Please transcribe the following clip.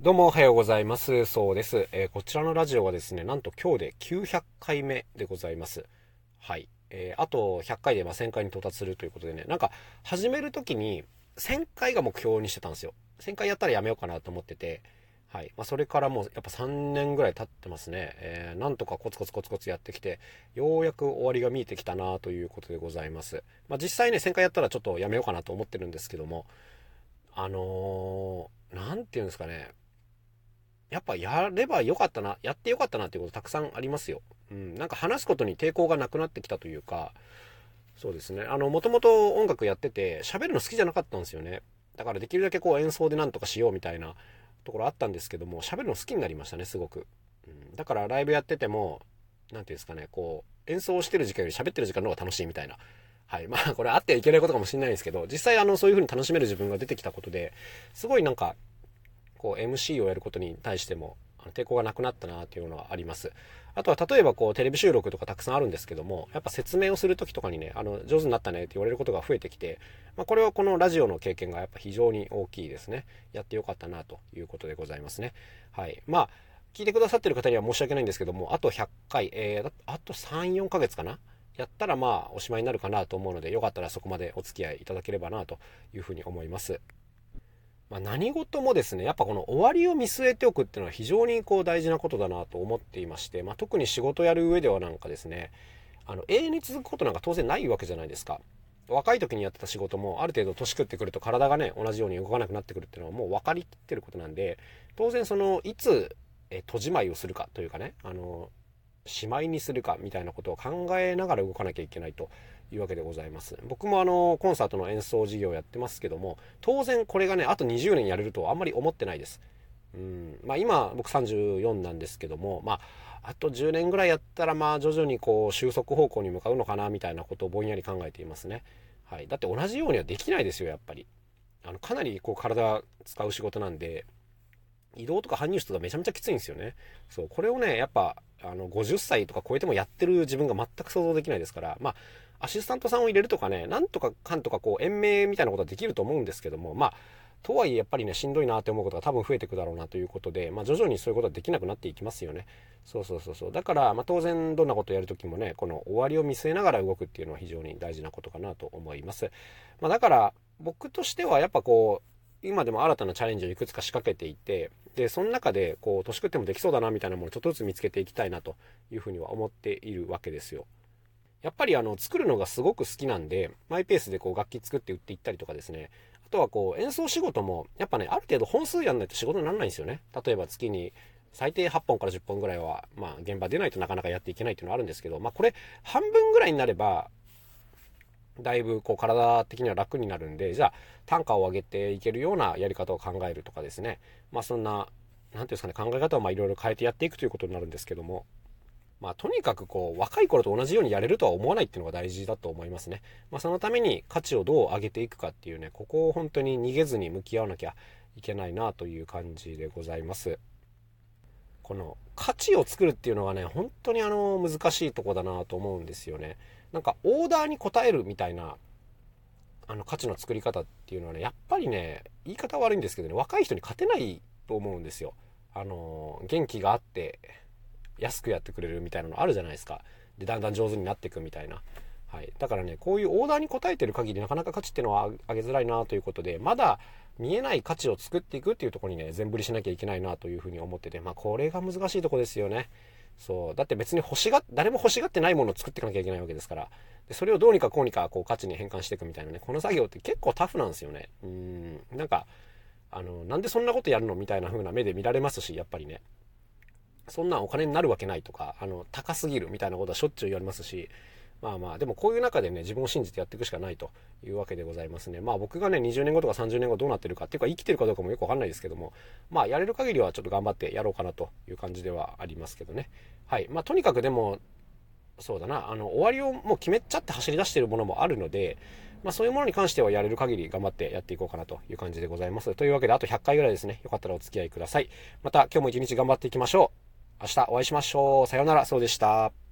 どうもおはようございます。そうです。えー、こちらのラジオはですね、なんと今日で900回目でございます。はい。えー、あと100回でま1000回に到達するということでね、なんか始める時に1000回が目標にしてたんですよ。1000回やったらやめようかなと思ってて、はい。まあ、それからもうやっぱ3年ぐらい経ってますね。えー、なんとかコツコツコツコツやってきて、ようやく終わりが見えてきたなということでございます。まあ、実際ね、1000回やったらちょっとやめようかなと思ってるんですけども、あのー、なんて言うんですかね。やっぱやればよかったな、やってよかったなっていうことたくさんありますよ。うん、なんか話すことに抵抗がなくなってきたというか、そうですね。あの、もともと音楽やってて、喋るの好きじゃなかったんですよね。だからできるだけこう演奏でなんとかしようみたいなところあったんですけども、喋るの好きになりましたね、すごく。うん、だからライブやってても、何て言うんですかね、こう、演奏してる時間より喋ってる時間の方が楽しいみたいな。はい。まあ、これあってはいけないことかもしれないんですけど、実際あの、そういう風に楽しめる自分が出てきたことで、すごいなんか、こう MC をやることに対しても抵抗がなくなったなっていうのはあります。あとは例えばこうテレビ収録とかたくさんあるんですけども、やっぱ説明をする時とかにね、あの、上手になったねって言われることが増えてきて、まあ、これはこのラジオの経験がやっぱ非常に大きいですね。やってよかったなということでございますね。はい。まあ、聞いてくださってる方には申し訳ないんですけども、あと100回、えー、あと3、4ヶ月かな？やったらまあおしまいになるかなと思うので、よかったらそこまでお付き合いいただければなというふうに思います。まあ、何事もですね、やっぱこの終わりを見据えておくっていうのは非常にこう大事なことだなと思っていまして、まあ、特に仕事やる上ではなんかですね、あの、永遠に続くことなんか当然ないわけじゃないですか。若い時にやってた仕事もある程度年食ってくると体がね、同じように動かなくなってくるっていうのはもう分かりきってることなんで、当然その、いつ、え、閉じまいをするかというかね、あの、しまいにするかみたいなことを考えながら動かなきゃいけないというわけでございます。僕もあの、コンサートの演奏事業やってますけども、当然これがね、あと20年やれるとあんまり思ってないです。うん。まあ今、僕34なんですけども、まあ、あと10年ぐらいやったら、まあ徐々にこう、収束方向に向かうのかな、みたいなことをぼんやり考えていますね。はい。だって同じようにはできないですよ、やっぱり。あの、かなりこう、体使う仕事なんで、移動とか搬入室がめちゃめちゃきついんですよね。そう、これをね、やっぱ、あの、50歳とか超えてもやってる自分が全く想像できないですから、まあ、アシスタントさんを入れるとかね、なんとかかんとかこう、延命みたいなことはできると思うんですけども、まあ、とはいえやっぱりね、しんどいなって思うことが多分増えていくだろうなということで、まあ、徐々にそういうことはできなくなっていきますよね。そうそうそうそう。だから、まあ、当然どんなことをやるときもね、この終わりを見据えながら動くっていうのは非常に大事なことかなと思います。まあ、だから、僕としてはやっぱこう、今でも新たなチャレンジをいくつか仕掛けていて、で、その中で、こう、年食ってもできそうだな、みたいなものをちょっとずつ見つけていきたいな、というふうには思っているわけですよ。やっぱりあの、作るのがすごく好きなんで、マイペースでこう、楽器作って売っていったりとかですね。あとはこう、演奏仕事も、やっぱね、ある程度本数やんないと仕事にならないんですよね。例えば月に、最低8本から10本ぐらいは、まあ、現場出ないとなかなかやっていけないっていうのはあるんですけど、まあ、これ、半分ぐらいになれば、だいぶこう体的には楽になるんで、じゃあ単価を上げていけるようなやり方を考えるとかですね。まあそんな、何ていうんですかね、考え方をまあいろいろ変えてやっていくということになるんですけども、まあとにかくこう若い頃と同じようにやれるとは思わないっていうのが大事だと思いますね。まあそのために価値をどう上げていくかっていうね、ここを本当に逃げずに向き合わなきゃいけないなという感じでございます。この価値を作るっていうのがね、本当にあの難しいとこだなと思うんですよね。なんかオーダーに応えるみたいな、あの価値の作り方っていうのはね、やっぱりね、言い方悪いんですけどね、若い人に勝てないと思うんですよ。あの、元気があって、安くやってくれるみたいなのあるじゃないですか。で、だんだん上手になっていくみたいな。はい。だからね、こういうオーダーに応えてる限りなかなか価値っていうのは上げづらいなということで、まだ見えない価値を作っていくっていうとこにね、全振りしなきゃいけないなというふうに思ってて、まあこれが難しいとこですよね。そう。だって別に欲しが、誰も欲しがってないものを作っていかなきゃいけないわけですから。で、それをどうにかこうにかこう価値に変換していくみたいなね、この作業って結構タフなんですよね。うん。なんか、あの、なんでそんなことやるのみたいな風な目で見られますし、やっぱりね。そんなお金になるわけないとか、あの、高すぎるみたいなことはしょっちゅう言われますし、まあまあ、でもこういう中でね、自分を信じてやっていくしかないというわけでございますね。まあ僕がね、20年後とか30年後どうなってるかっていうか生きてるかどうかもよくわかんないですけども、まあやれる限りはちょっと頑張ってやろうかなという感じではありますけどね。はい。まあとにかくでも、そうだな、あの、終わりをもう決めちゃって走り出してるものもあるので、まあそういうものに関してはやれる限り頑張ってやっていこうかなという感じでございます。というわけであと100回ぐらいですね。よかったらお付き合いください。また今日も一日頑張っていきましょう。明日お会いしましょう。さようなら。そうでした。